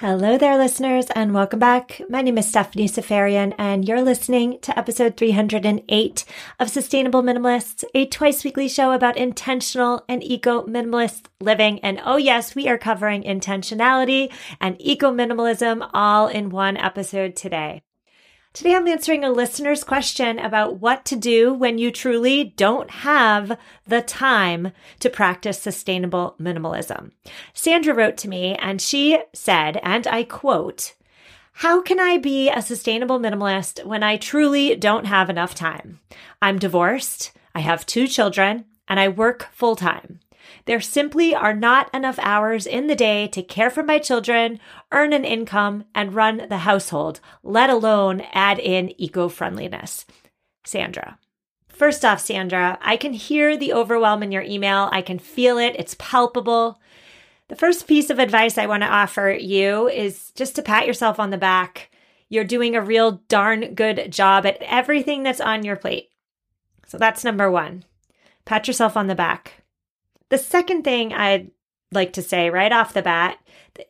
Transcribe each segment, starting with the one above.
Hello there, listeners, and welcome back. My name is Stephanie Seferian, and you're listening to episode 308 of Sustainable Minimalists, a twice weekly show about intentional and eco minimalist living. And oh, yes, we are covering intentionality and eco minimalism all in one episode today. Today, I'm answering a listener's question about what to do when you truly don't have the time to practice sustainable minimalism. Sandra wrote to me and she said, and I quote, how can I be a sustainable minimalist when I truly don't have enough time? I'm divorced, I have two children, and I work full time. There simply are not enough hours in the day to care for my children, earn an income, and run the household, let alone add in eco friendliness. Sandra. First off, Sandra, I can hear the overwhelm in your email. I can feel it. It's palpable. The first piece of advice I want to offer you is just to pat yourself on the back. You're doing a real darn good job at everything that's on your plate. So that's number one. Pat yourself on the back. The second thing I'd like to say right off the bat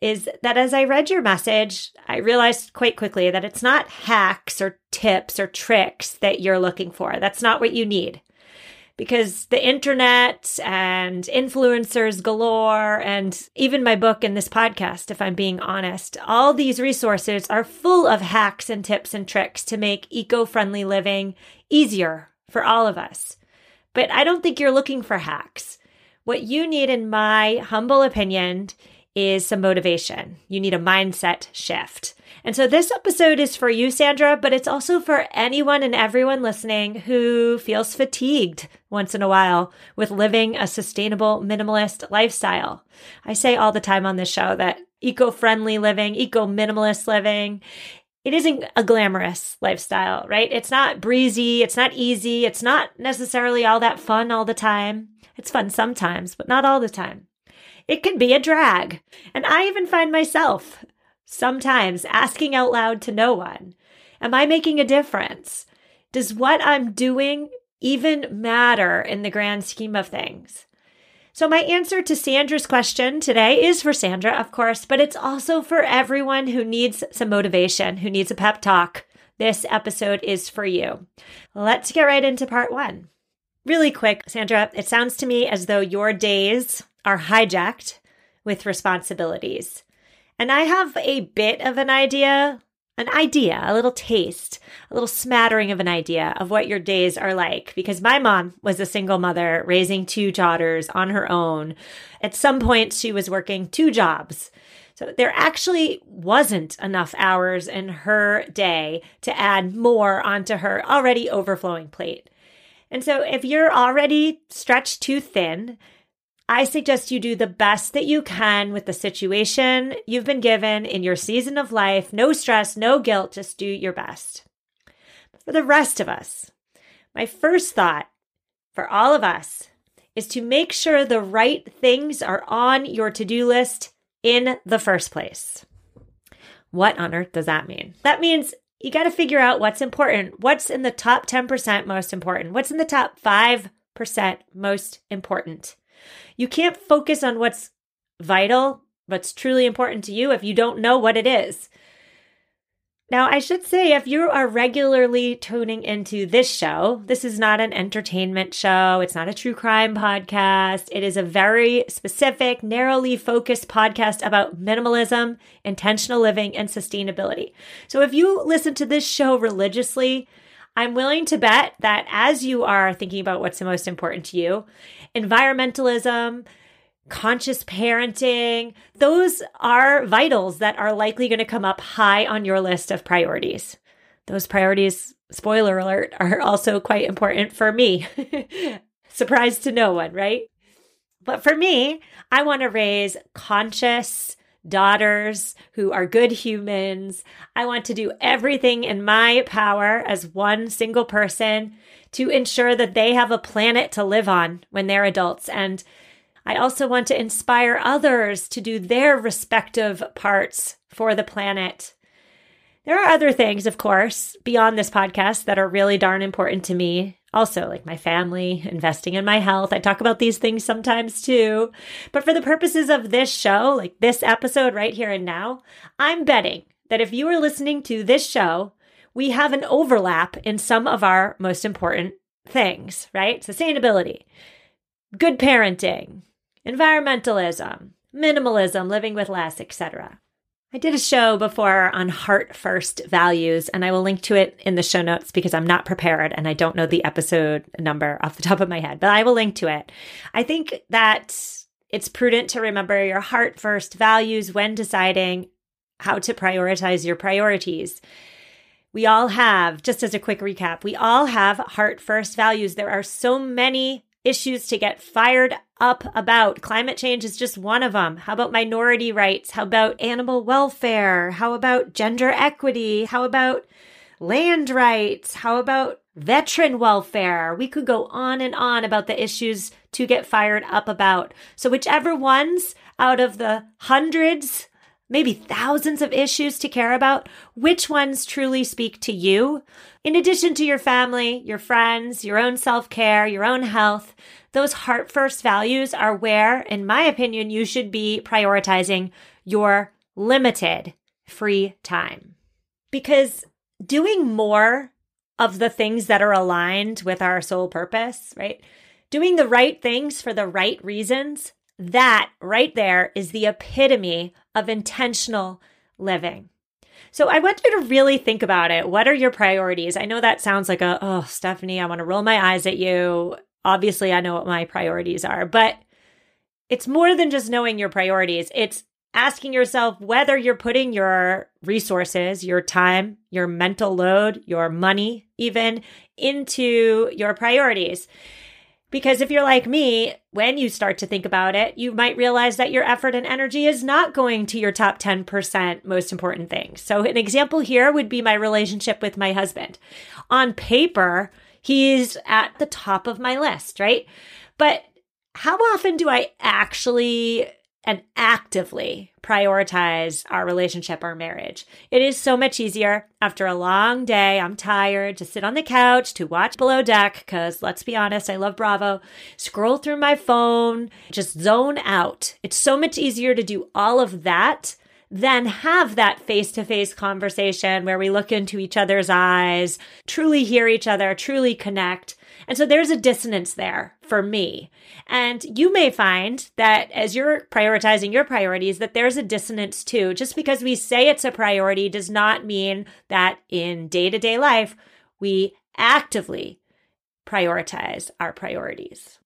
is that as I read your message, I realized quite quickly that it's not hacks or tips or tricks that you're looking for. That's not what you need. Because the internet and influencers galore, and even my book and this podcast, if I'm being honest, all these resources are full of hacks and tips and tricks to make eco friendly living easier for all of us. But I don't think you're looking for hacks. What you need, in my humble opinion, is some motivation. You need a mindset shift. And so this episode is for you, Sandra, but it's also for anyone and everyone listening who feels fatigued once in a while with living a sustainable minimalist lifestyle. I say all the time on this show that eco friendly living, eco minimalist living, it isn't a glamorous lifestyle, right? It's not breezy. It's not easy. It's not necessarily all that fun all the time. It's fun sometimes, but not all the time. It can be a drag. And I even find myself sometimes asking out loud to no one Am I making a difference? Does what I'm doing even matter in the grand scheme of things? So, my answer to Sandra's question today is for Sandra, of course, but it's also for everyone who needs some motivation, who needs a pep talk. This episode is for you. Let's get right into part one. Really quick, Sandra, it sounds to me as though your days are hijacked with responsibilities. And I have a bit of an idea, an idea, a little taste, a little smattering of an idea of what your days are like because my mom was a single mother raising two daughters on her own. At some point, she was working two jobs. So there actually wasn't enough hours in her day to add more onto her already overflowing plate. And so if you're already stretched too thin, I suggest you do the best that you can with the situation you've been given in your season of life. No stress, no guilt, just do your best. For the rest of us, my first thought for all of us is to make sure the right things are on your to do list in the first place. What on earth does that mean? That means you got to figure out what's important. What's in the top 10% most important? What's in the top 5% most important? You can't focus on what's vital, what's truly important to you if you don't know what it is. Now, I should say, if you are regularly tuning into this show, this is not an entertainment show. It's not a true crime podcast. It is a very specific, narrowly focused podcast about minimalism, intentional living, and sustainability. So if you listen to this show religiously, I'm willing to bet that as you are thinking about what's the most important to you, environmentalism, conscious parenting, those are vitals that are likely going to come up high on your list of priorities. Those priorities, spoiler alert, are also quite important for me. Surprise to no one, right? But for me, I want to raise conscious daughters who are good humans. I want to do everything in my power as one single person to ensure that they have a planet to live on when they're adults and I also want to inspire others to do their respective parts for the planet. There are other things, of course, beyond this podcast that are really darn important to me. Also, like my family, investing in my health. I talk about these things sometimes too. But for the purposes of this show, like this episode right here and now, I'm betting that if you are listening to this show, we have an overlap in some of our most important things, right? Sustainability, good parenting, environmentalism, minimalism, living with less, etc. I did a show before on heart first values, and I will link to it in the show notes because I'm not prepared and I don't know the episode number off the top of my head, but I will link to it. I think that it's prudent to remember your heart first values when deciding how to prioritize your priorities. We all have, just as a quick recap, we all have heart first values. There are so many issues to get fired up about. Climate change is just one of them. How about minority rights? How about animal welfare? How about gender equity? How about land rights? How about veteran welfare? We could go on and on about the issues to get fired up about. So, whichever ones out of the hundreds maybe thousands of issues to care about, which ones truly speak to you? In addition to your family, your friends, your own self care, your own health, those heart first values are where, in my opinion, you should be prioritizing your limited free time. Because doing more of the things that are aligned with our soul purpose, right? Doing the right things for the right reasons that right there is the epitome of intentional living. So I want you to really think about it. What are your priorities? I know that sounds like a, oh, Stephanie, I want to roll my eyes at you. Obviously, I know what my priorities are, but it's more than just knowing your priorities. It's asking yourself whether you're putting your resources, your time, your mental load, your money, even into your priorities. Because if you're like me, when you start to think about it, you might realize that your effort and energy is not going to your top 10% most important things. So, an example here would be my relationship with my husband. On paper, he's at the top of my list, right? But how often do I actually and actively prioritize our relationship, our marriage. It is so much easier after a long day. I'm tired to sit on the couch to watch Below Deck because let's be honest, I love Bravo. Scroll through my phone, just zone out. It's so much easier to do all of that than have that face to face conversation where we look into each other's eyes, truly hear each other, truly connect. And so there's a dissonance there for me. And you may find that as you're prioritizing your priorities, that there's a dissonance too. Just because we say it's a priority does not mean that in day to day life, we actively prioritize our priorities.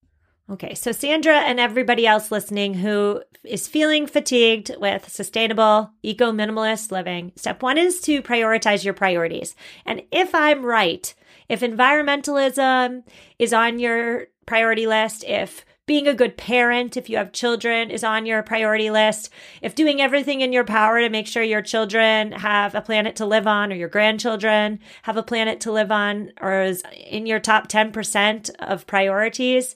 Okay, so Sandra and everybody else listening who is feeling fatigued with sustainable, eco minimalist living, step one is to prioritize your priorities. And if I'm right, if environmentalism is on your priority list, if being a good parent, if you have children, is on your priority list, if doing everything in your power to make sure your children have a planet to live on or your grandchildren have a planet to live on or is in your top 10% of priorities,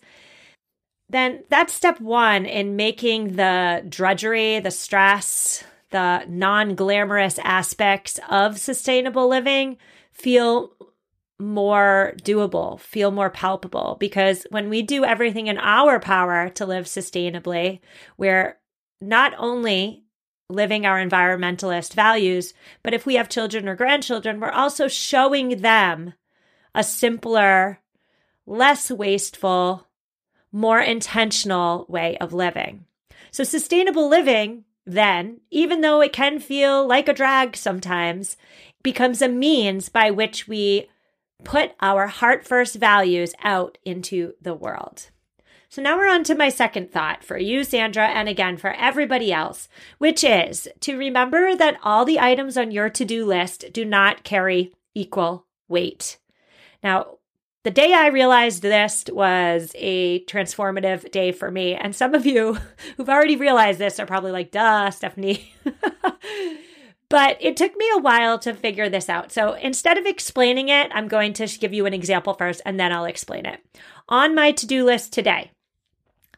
then that's step one in making the drudgery, the stress, the non glamorous aspects of sustainable living feel more doable, feel more palpable. Because when we do everything in our power to live sustainably, we're not only living our environmentalist values. But if we have children or grandchildren, we're also showing them a simpler, less wasteful, more intentional way of living. So, sustainable living, then, even though it can feel like a drag sometimes, becomes a means by which we put our heart first values out into the world. So now we're on to my second thought for you, Sandra, and again for everybody else, which is to remember that all the items on your to do list do not carry equal weight. Now, the day I realized this was a transformative day for me. And some of you who've already realized this are probably like, duh, Stephanie. but it took me a while to figure this out. So instead of explaining it, I'm going to give you an example first and then I'll explain it. On my to do list today,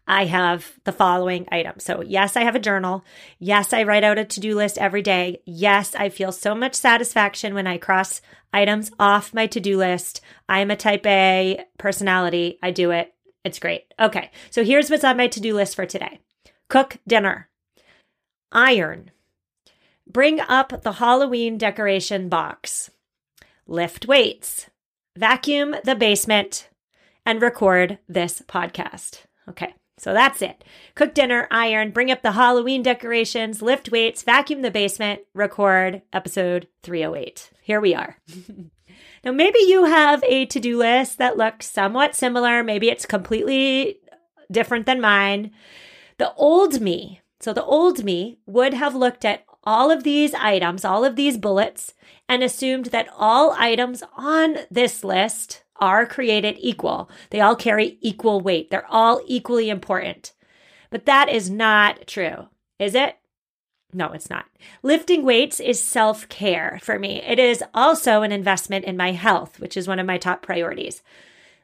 I have the following items. So, yes, I have a journal. Yes, I write out a to do list every day. Yes, I feel so much satisfaction when I cross items off my to do list. I am a type A personality. I do it. It's great. Okay, so here's what's on my to do list for today cook dinner, iron, bring up the Halloween decoration box, lift weights, vacuum the basement, and record this podcast. Okay. So that's it. Cook dinner, iron, bring up the Halloween decorations, lift weights, vacuum the basement, record episode 308. Here we are. now, maybe you have a to do list that looks somewhat similar. Maybe it's completely different than mine. The old me, so the old me would have looked at all of these items, all of these bullets, and assumed that all items on this list are created equal. They all carry equal weight. They're all equally important. But that is not true, is it? No, it's not. Lifting weights is self care for me. It is also an investment in my health, which is one of my top priorities.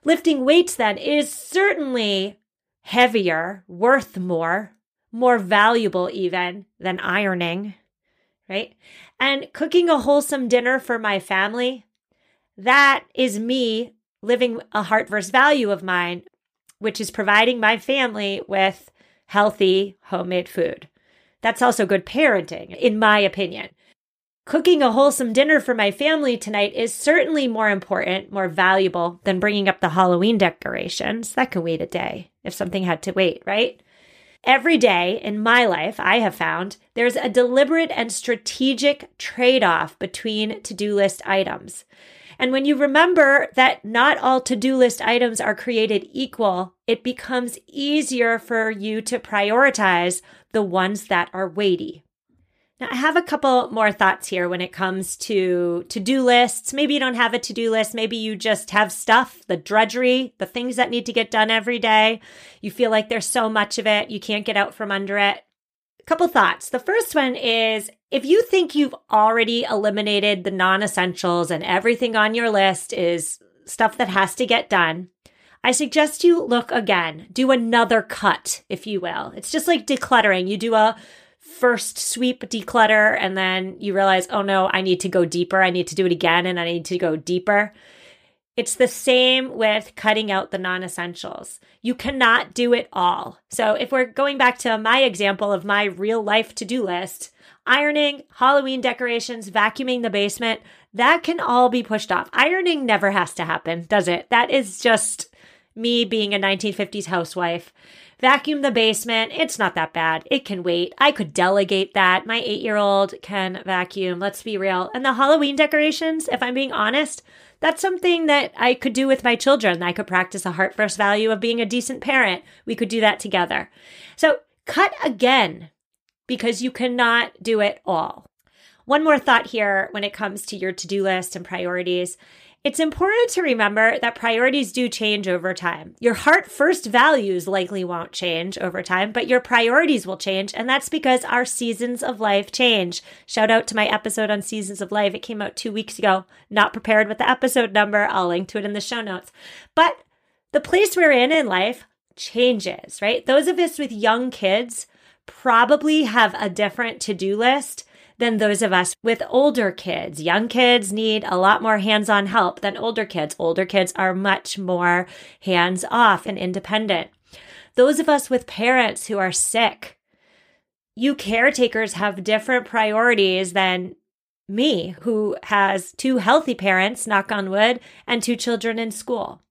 Lifting weights, then, is certainly heavier, worth more, more valuable even than ironing, right? And cooking a wholesome dinner for my family, that is me living a heart first value of mine, which is providing my family with healthy homemade food. That's also good parenting, in my opinion. Cooking a wholesome dinner for my family tonight is certainly more important, more valuable than bringing up the Halloween decorations. That can wait a day if something had to wait, right? Every day in my life, I have found there's a deliberate and strategic trade off between to do list items. And when you remember that not all to do list items are created equal, it becomes easier for you to prioritize the ones that are weighty. Now, I have a couple more thoughts here when it comes to to do lists. Maybe you don't have a to do list. Maybe you just have stuff, the drudgery, the things that need to get done every day. You feel like there's so much of it, you can't get out from under it A couple thoughts. The first one is if you think you've already eliminated the non essentials and everything on your list is stuff that has to get done, I suggest you look again, do another cut, if you will. It's just like decluttering. You do a first sweep declutter and then you realize, oh no, I need to go deeper. I need to do it again and I need to go deeper. It's the same with cutting out the non essentials. You cannot do it all. So, if we're going back to my example of my real life to do list, ironing, Halloween decorations, vacuuming the basement, that can all be pushed off. Ironing never has to happen, does it? That is just me being a 1950s housewife. Vacuum the basement, it's not that bad. It can wait. I could delegate that. My eight year old can vacuum, let's be real. And the Halloween decorations, if I'm being honest, that's something that I could do with my children. I could practice a heart first value of being a decent parent. We could do that together. So cut again because you cannot do it all. One more thought here when it comes to your to do list and priorities it's important to remember that priorities do change over time. Your heart first values likely won't change over time, but your priorities will change. And that's because our seasons of life change. Shout out to my episode on seasons of life. It came out two weeks ago. Not prepared with the episode number. I'll link to it in the show notes. But the place we're in in life changes, right? Those of us with young kids probably have a different to do list than those of us with older kids. Young kids need a lot more hands on help than older kids. Older kids are much more hands off and independent. Those of us with parents who are sick, you caretakers have different priorities than me, who has two healthy parents, knock on wood, and two children in school.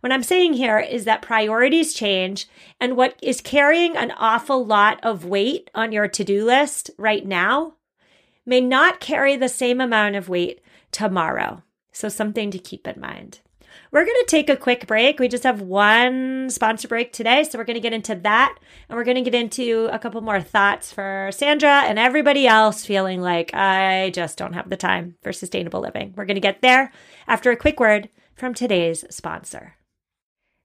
What I'm saying here is that priorities change, and what is carrying an awful lot of weight on your to do list right now may not carry the same amount of weight tomorrow. So, something to keep in mind. We're going to take a quick break. We just have one sponsor break today. So we're going to get into that. And we're going to get into a couple more thoughts for Sandra and everybody else feeling like I just don't have the time for sustainable living. We're going to get there after a quick word from today's sponsor.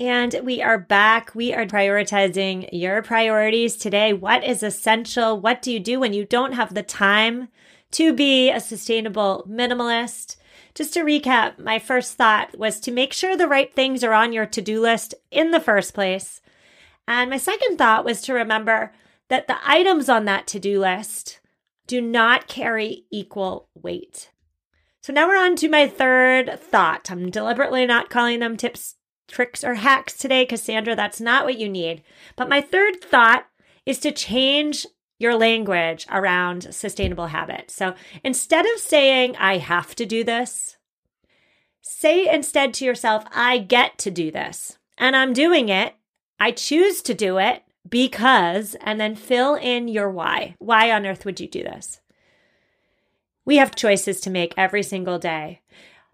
And we are back. We are prioritizing your priorities today. What is essential? What do you do when you don't have the time to be a sustainable minimalist? Just to recap, my first thought was to make sure the right things are on your to do list in the first place. And my second thought was to remember that the items on that to do list do not carry equal weight. So now we're on to my third thought. I'm deliberately not calling them tips tricks or hacks today, Cassandra. That's not what you need. But my third thought is to change your language around sustainable habits. So instead of saying, I have to do this, say instead to yourself, I get to do this and I'm doing it. I choose to do it because, and then fill in your why. Why on earth would you do this? We have choices to make every single day.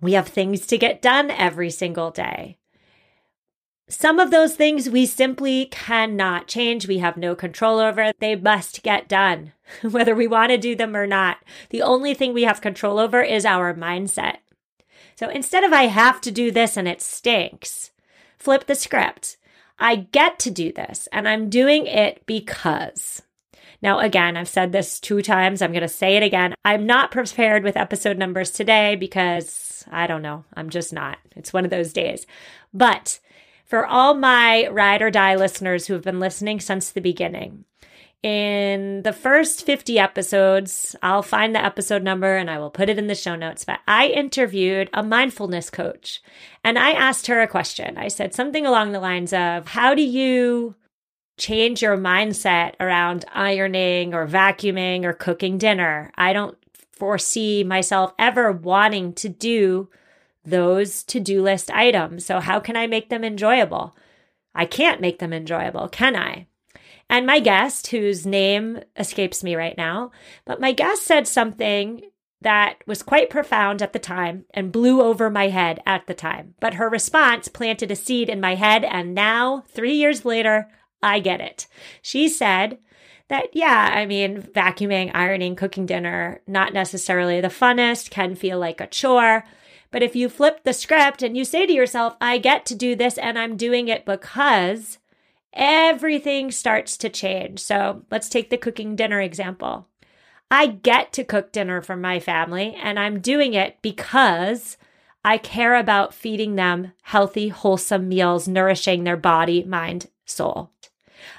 We have things to get done every single day. Some of those things we simply cannot change. We have no control over. They must get done, whether we want to do them or not. The only thing we have control over is our mindset. So instead of I have to do this and it stinks, flip the script. I get to do this and I'm doing it because. Now, again, I've said this two times. I'm going to say it again. I'm not prepared with episode numbers today because I don't know. I'm just not. It's one of those days. But for all my ride or die listeners who have been listening since the beginning. In the first 50 episodes, I'll find the episode number and I will put it in the show notes. But I interviewed a mindfulness coach and I asked her a question. I said something along the lines of, How do you change your mindset around ironing or vacuuming or cooking dinner? I don't foresee myself ever wanting to do those to do list items. So, how can I make them enjoyable? I can't make them enjoyable, can I? And my guest, whose name escapes me right now, but my guest said something that was quite profound at the time and blew over my head at the time. But her response planted a seed in my head, and now, three years later, I get it. She said that, yeah, I mean, vacuuming, ironing, cooking dinner, not necessarily the funnest, can feel like a chore. But if you flip the script and you say to yourself, I get to do this and I'm doing it because everything starts to change. So let's take the cooking dinner example. I get to cook dinner for my family and I'm doing it because I care about feeding them healthy, wholesome meals, nourishing their body, mind, soul.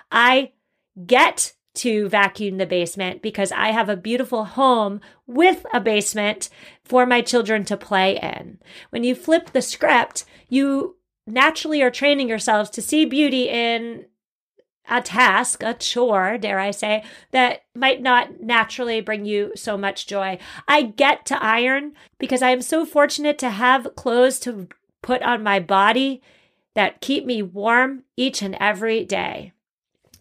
I get to vacuum the basement because I have a beautiful home with a basement for my children to play in. When you flip the script, you naturally are training yourselves to see beauty in a task, a chore, dare I say, that might not naturally bring you so much joy. I get to iron because I am so fortunate to have clothes to put on my body that keep me warm each and every day.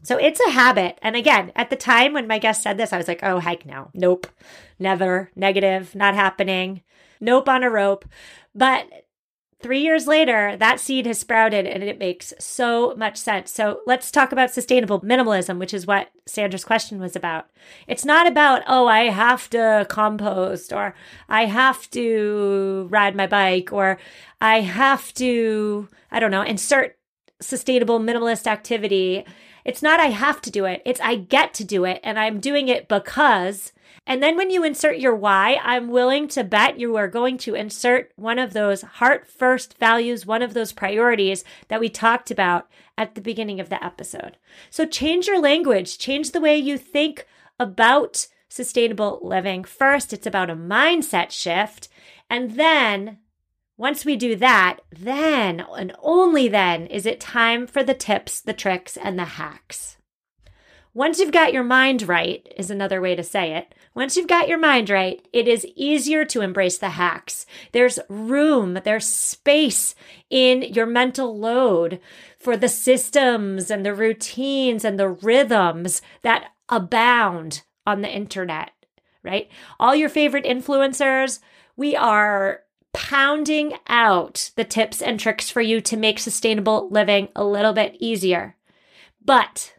So it's a habit. And again, at the time when my guest said this, I was like, oh, heck no. Nope. Never. Negative. Not happening. Nope on a rope. But three years later, that seed has sprouted and it makes so much sense. So let's talk about sustainable minimalism, which is what Sandra's question was about. It's not about, oh, I have to compost or I have to ride my bike or I have to, I don't know, insert sustainable minimalist activity it's not I have to do it, it's I get to do it. And I'm doing it because. And then when you insert your why, I'm willing to bet you are going to insert one of those heart first values, one of those priorities that we talked about at the beginning of the episode. So change your language, change the way you think about sustainable living. First, it's about a mindset shift. And then once we do that, then and only then is it time for the tips, the tricks, and the hacks. Once you've got your mind right, is another way to say it. Once you've got your mind right, it is easier to embrace the hacks. There's room, there's space in your mental load for the systems and the routines and the rhythms that abound on the internet, right? All your favorite influencers, we are pounding out the tips and tricks for you to make sustainable living a little bit easier. But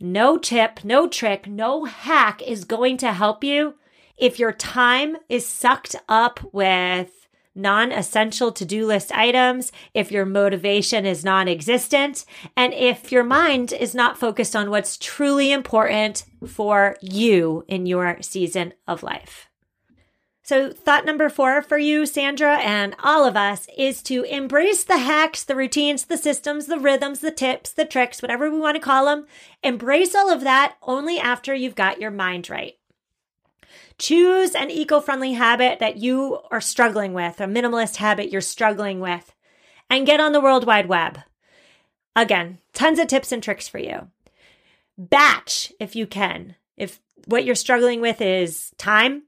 no tip, no trick, no hack is going to help you if your time is sucked up with non essential to do list items, if your motivation is non existent, and if your mind is not focused on what's truly important for you in your season of life. So, thought number four for you, Sandra, and all of us is to embrace the hacks, the routines, the systems, the rhythms, the tips, the tricks, whatever we want to call them. Embrace all of that only after you've got your mind right. Choose an eco friendly habit that you are struggling with, a minimalist habit you're struggling with, and get on the World Wide Web. Again, tons of tips and tricks for you. Batch if you can. If what you're struggling with is time,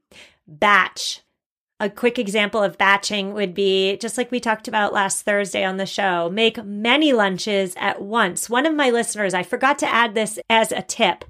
batch. A quick example of batching would be just like we talked about last Thursday on the show make many lunches at once. One of my listeners, I forgot to add this as a tip,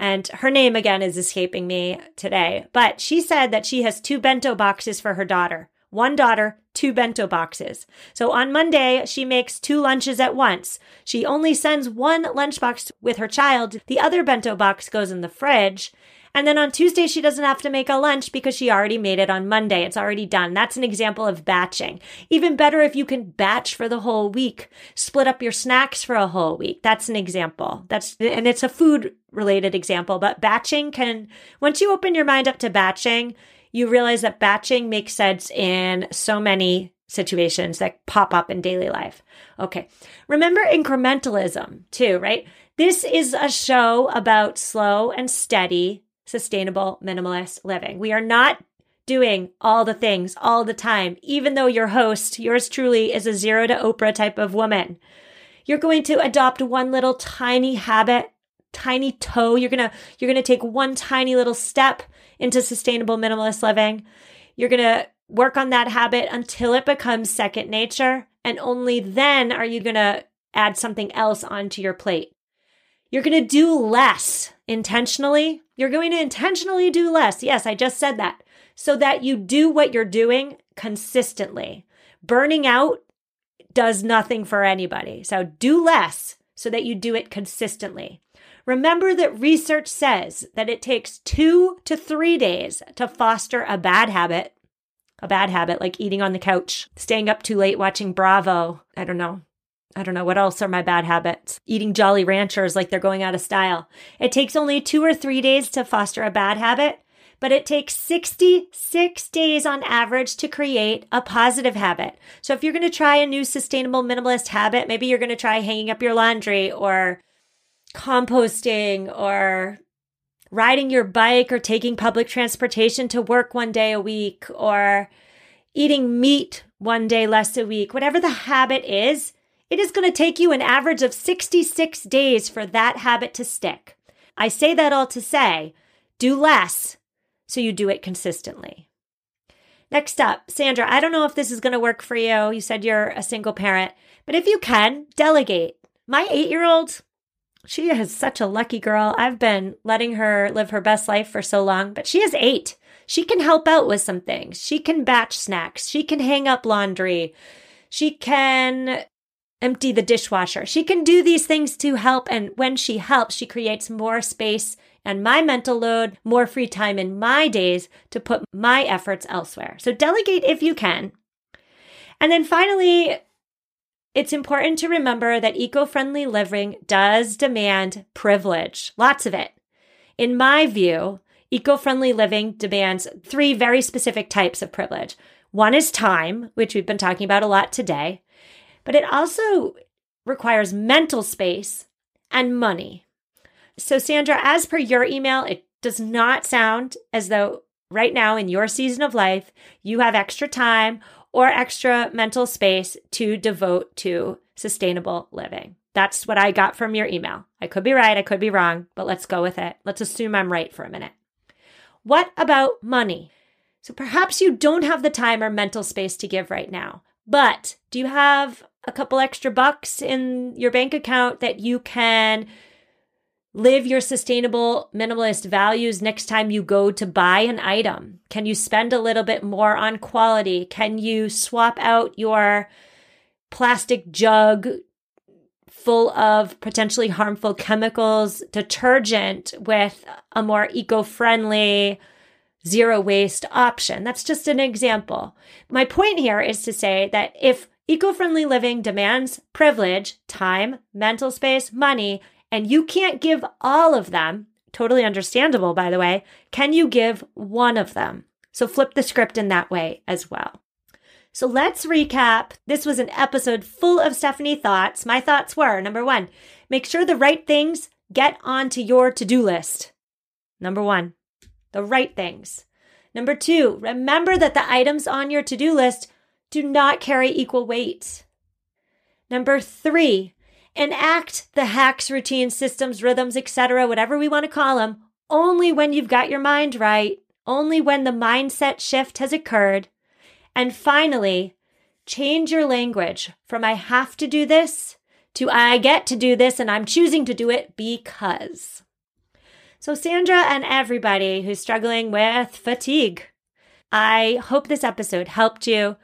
and her name again is escaping me today, but she said that she has two bento boxes for her daughter. One daughter, two bento boxes. So on Monday, she makes two lunches at once. She only sends one lunchbox with her child. The other bento box goes in the fridge. And then on Tuesday, she doesn't have to make a lunch because she already made it on Monday. It's already done. That's an example of batching. Even better if you can batch for the whole week, split up your snacks for a whole week. That's an example. That's, and it's a food related example, but batching can, once you open your mind up to batching, you realize that batching makes sense in so many situations that pop up in daily life. Okay. Remember incrementalism too, right? This is a show about slow and steady sustainable minimalist living. We are not doing all the things all the time, even though your host, yours truly, is a zero to Oprah type of woman. You're going to adopt one little tiny habit, tiny toe. You're going to, you're going to take one tiny little step into sustainable minimalist living. You're going to work on that habit until it becomes second nature. And only then are you going to add something else onto your plate. You're going to do less intentionally. You're going to intentionally do less. Yes, I just said that. so that you do what you're doing consistently. Burning out does nothing for anybody. So do less so that you do it consistently. Remember that research says that it takes two to three days to foster a bad habit. A bad habit like eating on the couch, staying up too late watching Bravo. I don't know. I don't know what else are my bad habits. Eating Jolly Ranchers like they're going out of style. It takes only two or three days to foster a bad habit, but it takes 66 days on average to create a positive habit. So if you're going to try a new sustainable minimalist habit, maybe you're going to try hanging up your laundry or composting or riding your bike or taking public transportation to work one day a week or eating meat one day less a week, whatever the habit is, it is going to take you an average of 66 days for that habit to stick. I say that all to say do less so you do it consistently. Next up, Sandra, I don't know if this is going to work for you. You said you're a single parent, but if you can, delegate. My eight year old, she is such a lucky girl. I've been letting her live her best life for so long, but she is eight. She can help out with some things. She can batch snacks. She can hang up laundry. She can empty the dishwasher. She can do these things to help. And when she helps, she creates more space and my mental load, more free time in my days to put my efforts elsewhere. So delegate if you can. And then finally, it's important to remember that eco friendly living does demand privilege, lots of it. In my view, eco friendly living demands three very specific types of privilege. One is time, which we've been talking about a lot today but it also requires mental space and money. So, Sandra, as per your email, it does not sound as though right now in your season of life you have extra time or extra mental space to devote to sustainable living. That's what I got from your email. I could be right, I could be wrong, but let's go with it. Let's assume I'm right for a minute. What about money? So perhaps you don't have the time or mental space to give right now, but do you have a couple extra bucks in your bank account that you can live your sustainable minimalist values next time you go to buy an item? Can you spend a little bit more on quality? Can you swap out your plastic jug full of potentially harmful chemicals, detergent with a more eco friendly, zero waste option? That's just an example. My point here is to say that if Eco friendly living demands privilege, time, mental space, money, and you can't give all of them. Totally understandable, by the way. Can you give one of them? So flip the script in that way as well. So let's recap. This was an episode full of Stephanie thoughts. My thoughts were number one, make sure the right things get onto your to do list. Number one, the right things. Number two, remember that the items on your to do list do not carry equal weight. Number three, enact the hacks, routines, systems, rhythms, etc., whatever we want to call them, only when you've got your mind right, only when the mindset shift has occurred. And finally, change your language from I have to do this to I get to do this and I'm choosing to do it because. So, Sandra and everybody who's struggling with fatigue, I hope this episode helped you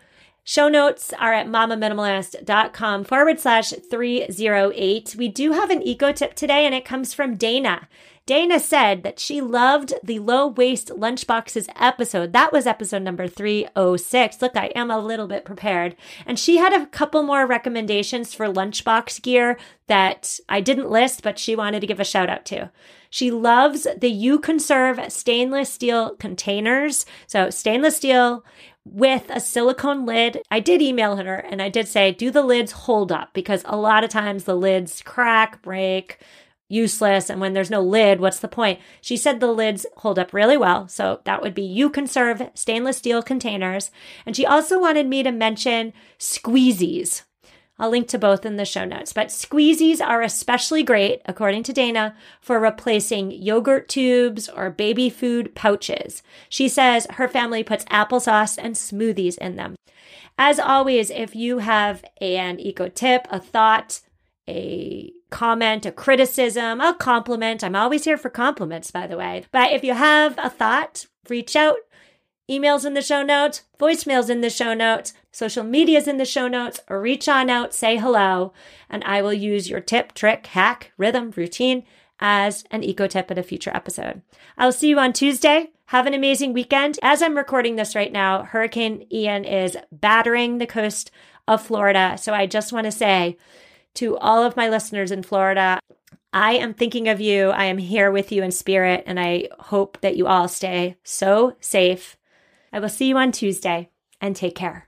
Show notes are at mamaminimalist.com forward slash 308. We do have an eco tip today, and it comes from Dana. Dana said that she loved the low waste lunchboxes episode. That was episode number 306. Look, I am a little bit prepared. And she had a couple more recommendations for lunchbox gear that I didn't list, but she wanted to give a shout out to. She loves the U-Konserve stainless steel containers. So, stainless steel with a silicone lid. I did email her and I did say, do the lids hold up? Because a lot of times the lids crack, break, useless. And when there's no lid, what's the point? She said the lids hold up really well. So that would be U-Konserve stainless steel containers. And she also wanted me to mention squeezies. I'll link to both in the show notes. But squeezies are especially great, according to Dana, for replacing yogurt tubes or baby food pouches. She says her family puts applesauce and smoothies in them. As always, if you have an eco tip, a thought, a comment, a criticism, a compliment, I'm always here for compliments, by the way. But if you have a thought, reach out Emails in the show notes, voicemails in the show notes, social medias in the show notes, reach on out, say hello, and I will use your tip, trick, hack, rhythm, routine as an eco tip in a future episode. I'll see you on Tuesday. Have an amazing weekend. As I'm recording this right now, Hurricane Ian is battering the coast of Florida. So I just want to say to all of my listeners in Florida, I am thinking of you. I am here with you in spirit, and I hope that you all stay so safe. I will see you on Tuesday and take care.